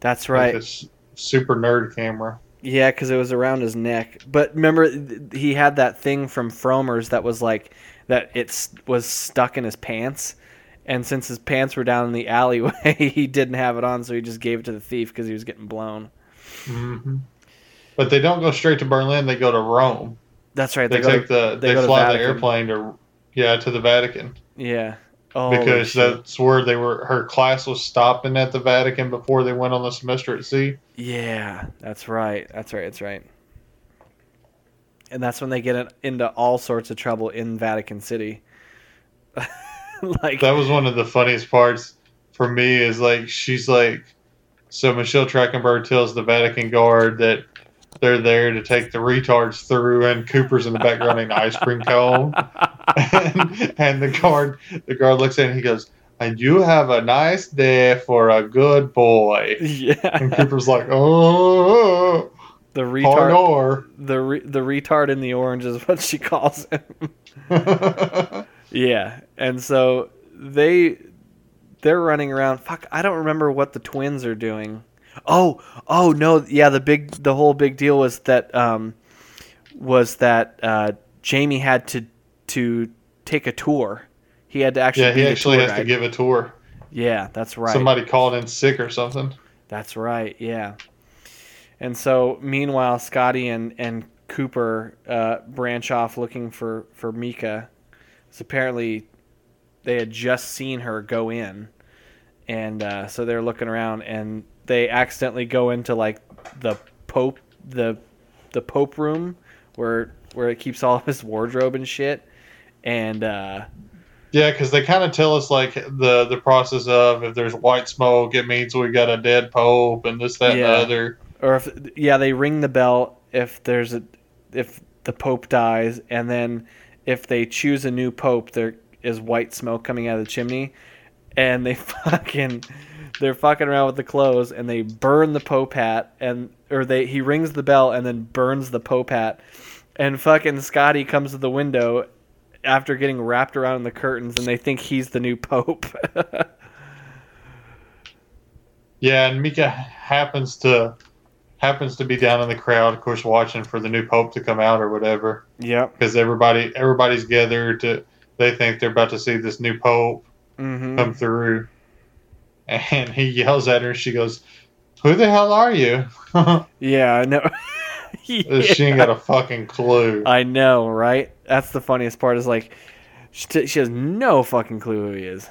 That's Like right. this super nerd camera. Yeah, because it was around his neck. But remember, he had that thing from Frommer's that was like that. It was stuck in his pants, and since his pants were down in the alleyway, he didn't have it on, so he just gave it to the thief because he was getting blown. hmm But they don't go straight to Berlin. They go to Rome. That's right. They, They, go take to, the they they, fly the airplane to yeah to the Vatican yeah. Oh, because that's where they were. Her class was stopping at the Vatican before they went on the semester at sea. Yeah, that's right. That's right. That's right. And that's when they get into all sorts of trouble in Vatican City. like, That was one of the funniest parts for me. Is like she's like, so Michelle Trachtenberg tells the Vatican guard that they're there to take the retards through, and Cooper's in the background in ice cream cone, and, and the guard the guard looks at him and he goes. And you have a nice day for a good boy. Yeah. And Cooper's like, oh, the retard, retard. the re- the retard in the orange is what she calls him. yeah, and so they they're running around. Fuck, I don't remember what the twins are doing. Oh, oh no, yeah, the big the whole big deal was that um was that uh Jamie had to to take a tour. He had to actually yeah, he actually has to give a tour. Yeah, that's right. Somebody called in sick or something. That's right. Yeah. And so, meanwhile, Scotty and and Cooper uh, branch off looking for for Mieke. So apparently, they had just seen her go in, and uh, so they're looking around, and they accidentally go into like the Pope the the Pope room where where it keeps all of his wardrobe and shit. And uh, Yeah, because they kind of tell us like the the process of if there's white smoke, it means we got a dead pope and this, that, Yeah. and the other. or if yeah they ring the bell if there's a if the pope dies and then if they choose a new pope there is white smoke coming out of the chimney and they fucking they're fucking around with the clothes and they burn the pope hat and or they he rings the bell and then burns the pope hat and fucking Scotty comes to the window after getting wrapped around in the curtains and they think he's the new pope. Yeah, and Mieke happens to happens to be down in the crowd, of course, watching for the new pope to come out or whatever. yep Because everybody everybody's gathered to they think they're about to see this new pope mhm come through, and he yells at her. and She goes, "Who the hell are you?" yeah i know She ain't got a fucking clue. I know, right? That's the funniest part. Is like, she, t- she has no fucking clue who he is.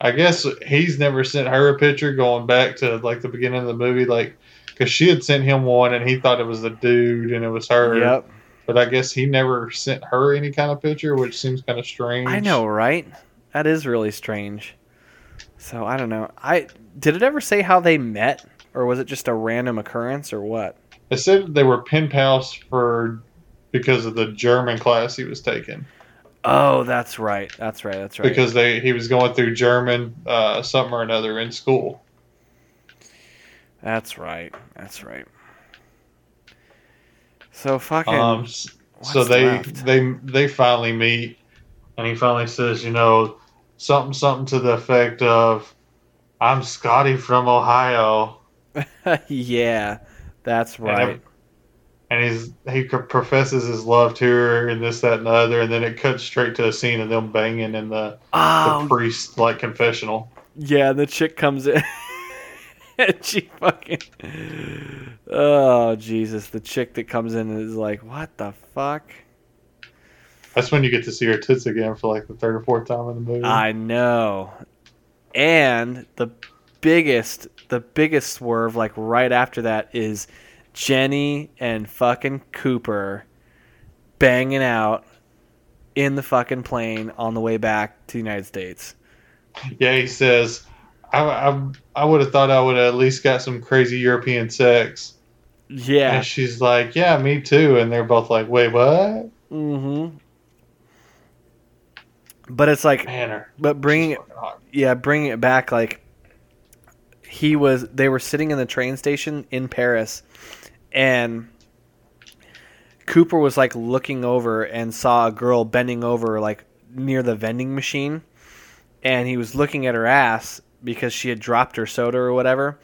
I guess he's never sent her a picture going back to like the beginning of the movie, like because she had sent him one and he thought it was the dude and it was her. Yep, But I guess he never sent her any kind of picture, which seems kind of strange. I know, right? That is really strange. So I don't know. I did it ever say how they met, or was it just a random occurrence, or what? They said they were pen pals for because of the German class he was taking. Oh, that's right. That's right. That's right. Because they he was going through German uh, something or another in school. that's right. That's right. So fucking. Um, so they left? they they finally meet, and he finally says, you know, something something to the effect of, "I'm Scotty from Ohio," yeah, that's right. And he's he professes his love to her and this that and the other, and then it cuts straight to a scene of them banging in the, oh the priest like confessional. Yeah, the chick comes in. and she fucking. Oh, Jesus. The chick that comes in is like, what the fuck? That's when you get to see her tits again for like the third or fourth time in the movie. I know. And the biggest, the biggest swerve, like right after that, is Jenny and fucking Cooper banging out in the fucking plane on the way back to the United States. Yeah, he says, I, I, I would have thought I would have at least got some crazy European sex. Yeah. And she's like, yeah, me too. And they're both like, wait, what? Mm-hmm. But it's like, Man, her, but bringing it, yeah, bringing it back, like he was they were sitting in the train station in Paris and Cooper was like looking over and saw a girl bending over like near the vending machine and he was looking at her ass because she had dropped her soda or whatever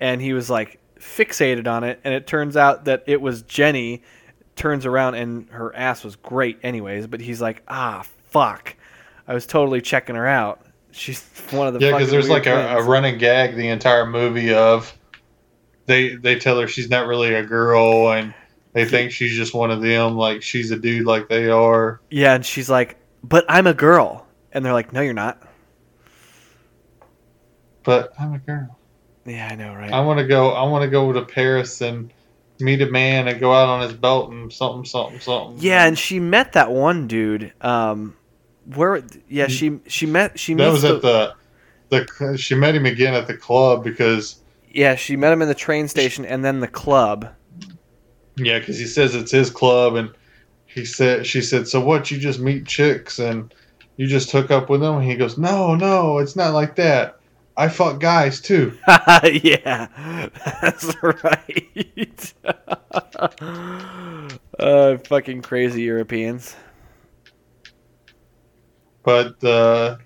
and he was like fixated on it and it turns out that it was Jenny turns around and her ass was great anyways but he's like ah fuck. I was totally checking her out. She's one of the Yeah, because there's like a, a running gag the entire movie of they they tell her she's not really a girl and they think she's just one of them, like she's a dude like they are. Yeah, and she's like, "But I'm a girl," and they're like, "No, you're not." But I'm a girl. Yeah, I know, right? I want to go. I want to go to Paris and meet a man and go out on his boat and something, something, something. yeah, and she met that one dude. Um, where? Yeah, she she met she that was the, at the the. She met him again at the club because yeah she met him in the train station and then the club. yeah, because he says it's his club and he said she said so what you just meet chicks and you just hook up with them and he goes no no it's not like that I fuck guys too yeah, that's right. uh, fucking crazy Europeans. but uh,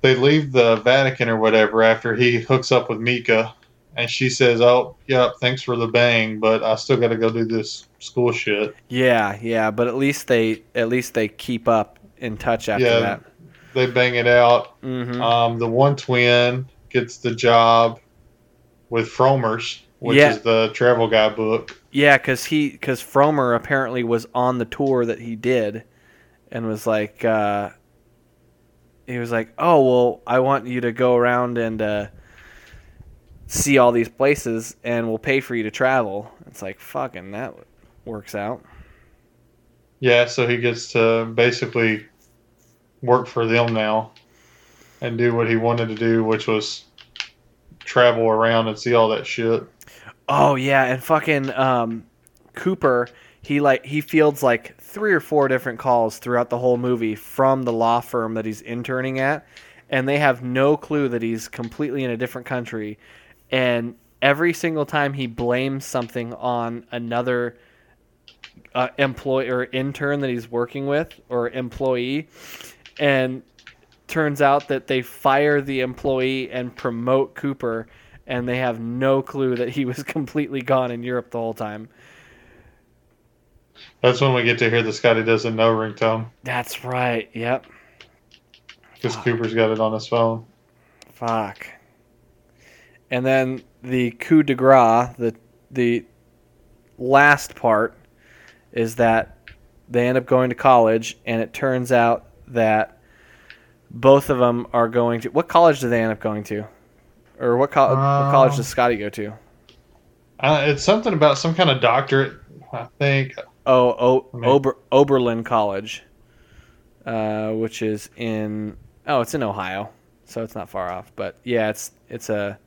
they leave the Vatican or whatever after he hooks up with Mieke, and she says, "Oh, yep, thanks for the bang, but I still got to go do this school shit." Yeah, yeah, but at least they at least they keep up in touch after Yeah. that. They bang it out. hmm Um, the one twin gets the job with Frommer's, which Yeah. is the travel guy book. Yeah, because he because Frommer apparently was on the tour that he did, and was like, uh, he was like, oh well, I want you to go around and uh, see all these places, and we'll pay for you to travel. It's like fucking that works out. Yeah, so he gets to basically work for them now and do what he wanted to do, which was travel around and see all that shit. Oh yeah, and fucking um, Cooper, he like he fields like three or four different calls throughout the whole movie from the law firm that he's interning at, and they have no clue that he's completely in a different country, and every single time he blames something on another uh, or intern that he's working with or employee, and turns out that they fire the employee and promote Cooper and they have no clue that he was completely gone in Europe the whole time. That's when we get to hear the Scotty doesn't know ringtone That's right. Yep. because Cooper's got it on his phone. Fuck. And then the coup de grace, the the last part is that they end up going to college and it turns out that both of them are going to what college do they end up going to? Or what, co- what college does Scotty go to? Uh, it's something about some kind of doctorate, I think. Oh, o- mean- Ober- Oberlin College, uh, which is in oh, it's in Ohio, so it's not far off. But yeah, it's it's a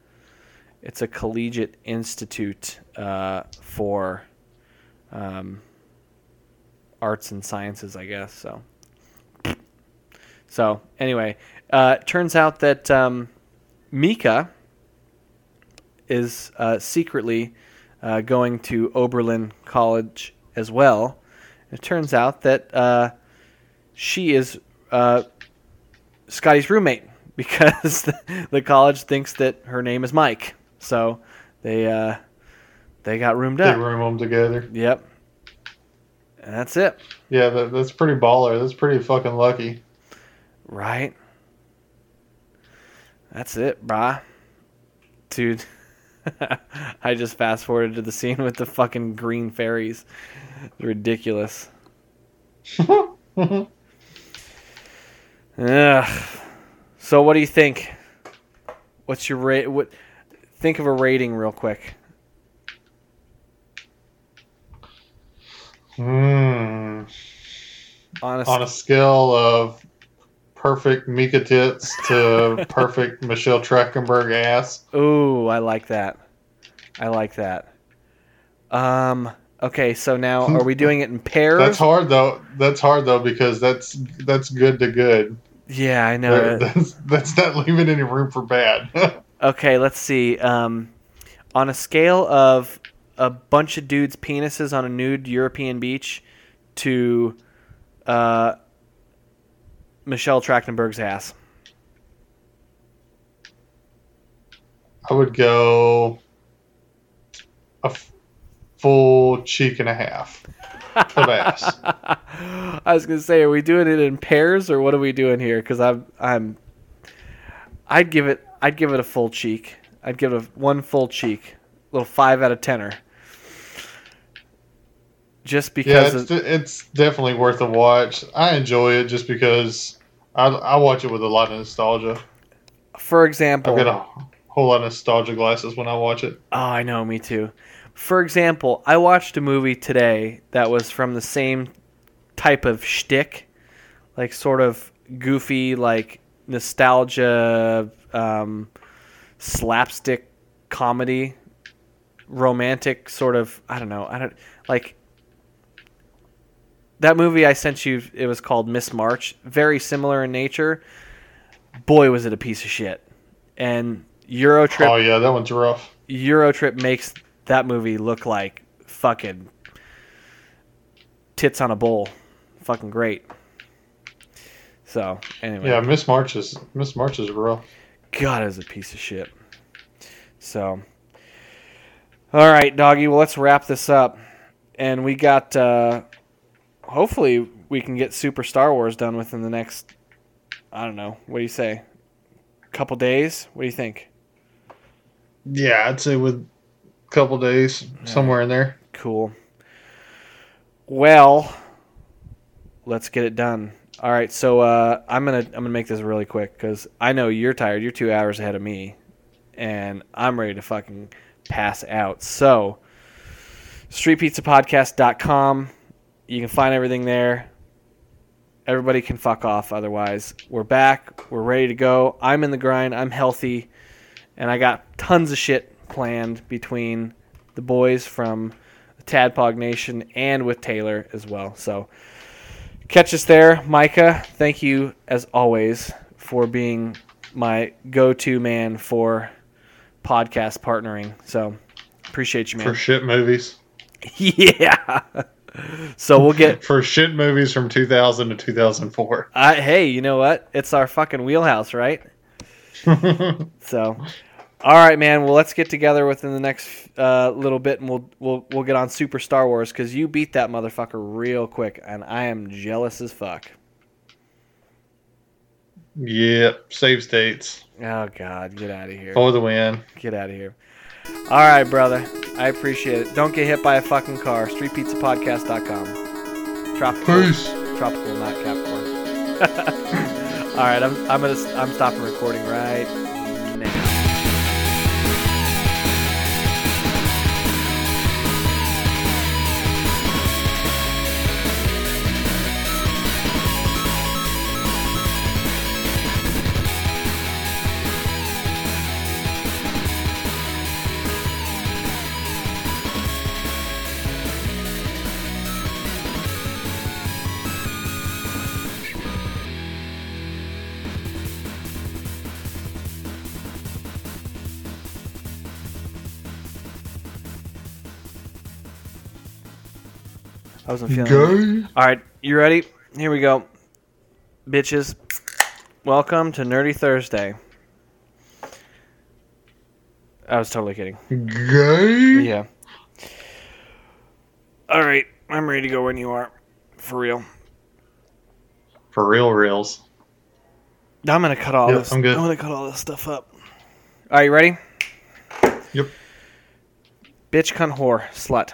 it's a collegiate institute uh, for um, arts and sciences, I guess. So so anyway, uh, turns out that um, Mieke is uh, secretly uh, going to Oberlin College as well. It turns out that uh, she is uh, Scotty's roommate because the, the college thinks that her name is Mike. So they uh, they got roomed They up. They room them together. Yep. And that's it, Yeah, that, that's pretty baller. That's pretty fucking lucky. right? That's it, brah. Dude, I just fast forwarded to the scene with the fucking green fairies. Ridiculous. Ugh. So what do you think? What's your rate? What? Think of a rating real quick. Hmm. Honest. On a scale of perfect Mieke tits to perfect Michelle Trachtenberg ass. Ooh, I like that. I like that. Um. Okay, so now are we doing it in pairs? That's hard though. That's hard though because that's that's good to good. Yeah, I know. That's, that's not leaving any room for bad. Okay, let's see. Um, on a scale of a bunch of dudes' penises on a nude European beach to uh, Michelle Trachtenberg's ass. I would go a f- full cheek and a half of ass. I was gonna say, are we doing it in pairs or what are we doing here? Because I'm, I'm, I'd give it, I'd give it a full cheek. I'd give it a, one full cheek, A little five out of tenner. Just Yeah, because, it's, of, it's definitely worth a watch. I enjoy it just because I, I watch it with a lot of nostalgia. for example, I've got a whole lot of nostalgia glasses when I watch it. Oh, I know, me too. For example, I watched a movie today that was from the same type of shtick, like sort of goofy, like nostalgia, um, slapstick comedy, romantic sort of. I don't know. I don't like that movie I sent you. It was called Miss March. Very similar in nature. Boy, was it a piece of shit. And Eurotrip Oh yeah, that one's rough. Eurotrip makes that movie look like fucking tits on a bowl. Fucking great. So, anyway. Yeah, Miss March is Miss March is rough. God, is a piece of shit. So, all right, doggy. Well, let's wrap this up. And we got, uh, hopefully, we can get Super Star Wars done within the next, I don't know, what do you say? Couple days? What do you think? Yeah, I'd say with a couple days somewhere in there. Cool. Well, let's get it done. All right, so uh, I'm gonna I'm gonna make this really quick because I know you're tired. You're two hours ahead of me, and I'm ready to fucking pass out. So, streetpizzapodcast.com. You can find everything there. Everybody can fuck off. Otherwise, we're back. We're ready to go. I'm in the grind. I'm healthy, and I got tons of shit planned between the boys from the Tadpog Nation and with Taylor as well. So catch us there, Micah. Thank you as always for being my go-to man for podcast partnering. So appreciate you, man. For shit movies. yeah. So we'll get. For shit movies from 2000 to 2004. I hey, you know what? It's our fucking wheelhouse, right? So, all right, man. Well, let's get together within the next uh, little bit, and we'll we'll we'll get on Super Star Wars because you beat that motherfucker real quick, and I am jealous as fuck. yep, save states Oh God, get out of here! for the win. Get out of here! All right, brother. I appreciate it. Don't get hit by a fucking car. StreetPizzaPodcast.com. Tropical, Peace. tropical, not Capricorn. all right, I'm I'm gonna I'm stopping recording right I wasn't feeling. Go. All right, you ready? Here we go, bitches. Welcome to Nerdy Thursday. I was totally kidding. Go. Yeah. All right, I'm ready to go when you are, for real. For real reals. I'm gonna cut all Yep, this. I'm good. I'm gonna cut all this stuff up. Are you ready? Yep. Bitch, cunt, whore, slut.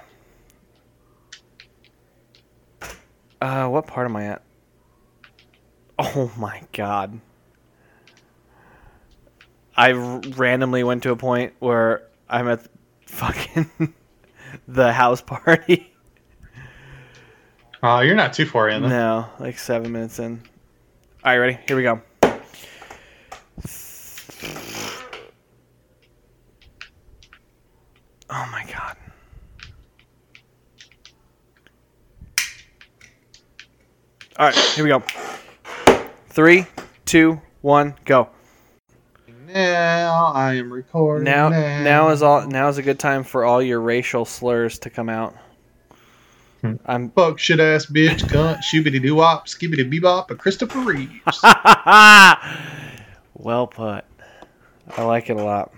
Uh, what part am I at? Oh my god. I r- randomly went to a point where I'm at fucking the house party. Uh, you're not too far in. though. No, like seven minutes in. All right, ready? Here we go. Oh my god. All right, here we go. Three, two, one, go. now. I am recording Now, now. now is all. Now is a good time for all your racial slurs to come out. Hmm. I'm. Fuck shit ass bitch, cunt, shoobity doo wop, skibbity bebop, and Christopher Reeves. well put. I like it a lot.